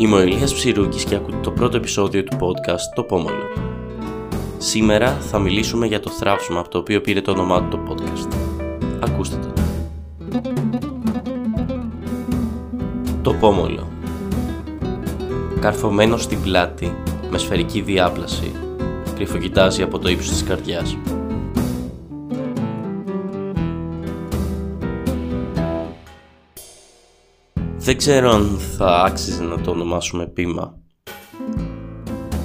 Είμαι ο Ηλίας Ψηρούκης και ακούτε το πρώτο επεισόδιο του podcast «Το Πόμολο». Σήμερα θα μιλήσουμε για το θράψιμο από το οποίο πήρε το όνομά του το podcast. Ακούστε το. Το Πόμολο Καρφωμένος στην πλάτη, με σφαιρική διάπλαση, κρυφοκοιτάζει από το ύψος της καρδιάς. Δεν ξέρω αν θα άξιζε να το ονομάσουμε πείμα.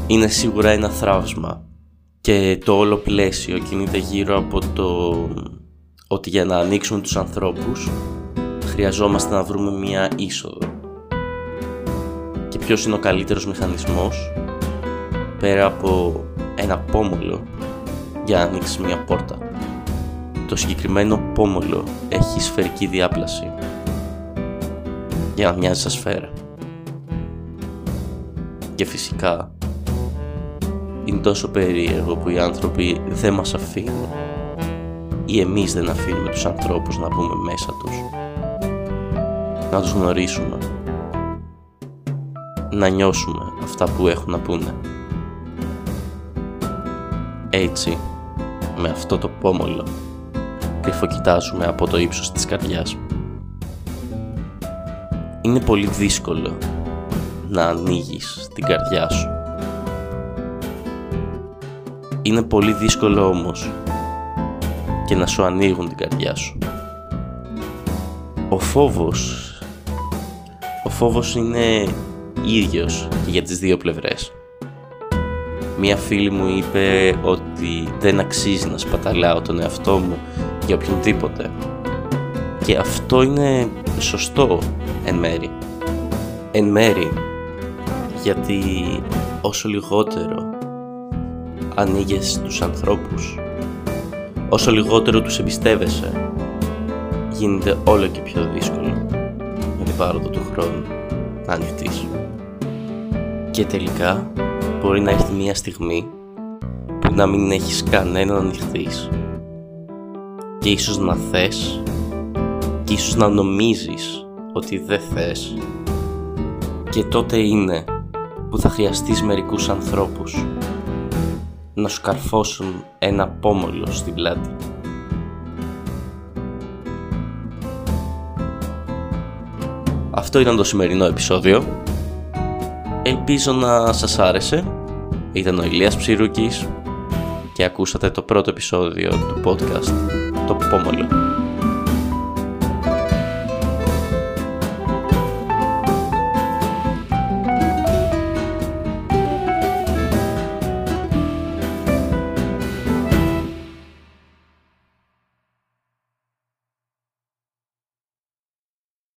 Είναι σίγουρα ένα θράψμα και το όλο πλαίσιο κινείται γύρω από το ότι για να ανοίξουμε τους ανθρώπους χρειαζόμαστε να βρούμε μία είσοδο. Και ποιος είναι ο καλύτερος μηχανισμός πέρα από ένα πόμολο για να ανοίξεις μία πόρτα. Το συγκεκριμένο πόμολο έχει σφαιρική διάπλαση για να μοιάζει σαν σφαίρα. Και φυσικά είναι τόσο περίεργο που οι άνθρωποι δεν μας αφήνουν ή εμείς δεν αφήνουμε τους ανθρώπους να μπούμε μέσα τους. Να τους γνωρίσουμε. Να νιώσουμε αυτά που έχουν να πούνε. Έτσι με αυτό το πόμολο κρυφοκοιτάζουμε από το ύψος της καρδιάς είναι πολύ δύσκολο να ανοίγεις την καρδιά σου. Είναι πολύ δύσκολο όμως και να σου ανοίγουν την καρδιά σου. Ο φόβος ο φόβος είναι ίδιος και για τις δύο πλευρές. Μία φίλη μου είπε ότι δεν αξίζει να σπαταλάω τον εαυτό μου για οποιονδήποτε. Και αυτό είναι σωστό εν μέρη. Εν μέρη γιατί όσο λιγότερο ανοίγεις τους ανθρώπους όσο λιγότερο τους εμπιστεύεσαι γίνεται όλο και πιο δύσκολο με την πάροδο του χρόνου να ανοιχτείς. Και τελικά μπορεί να έρθει μια στιγμή που να μην έχεις κανέναν να ανοιχτείς και ίσως να θες και ίσως να νομίζεις ότι δεν θες και τότε είναι που θα χρειαστείς μερικούς ανθρώπους να σου καρφώσουν ένα πόμολο στην πλάτη. Αυτό ήταν το σημερινό επεισόδιο. Ελπίζω να σας άρεσε. Ήταν ο Ηλίας Ψηρούκης και ακούσατε το πρώτο επεισόδιο του podcast «Το Πόμολο».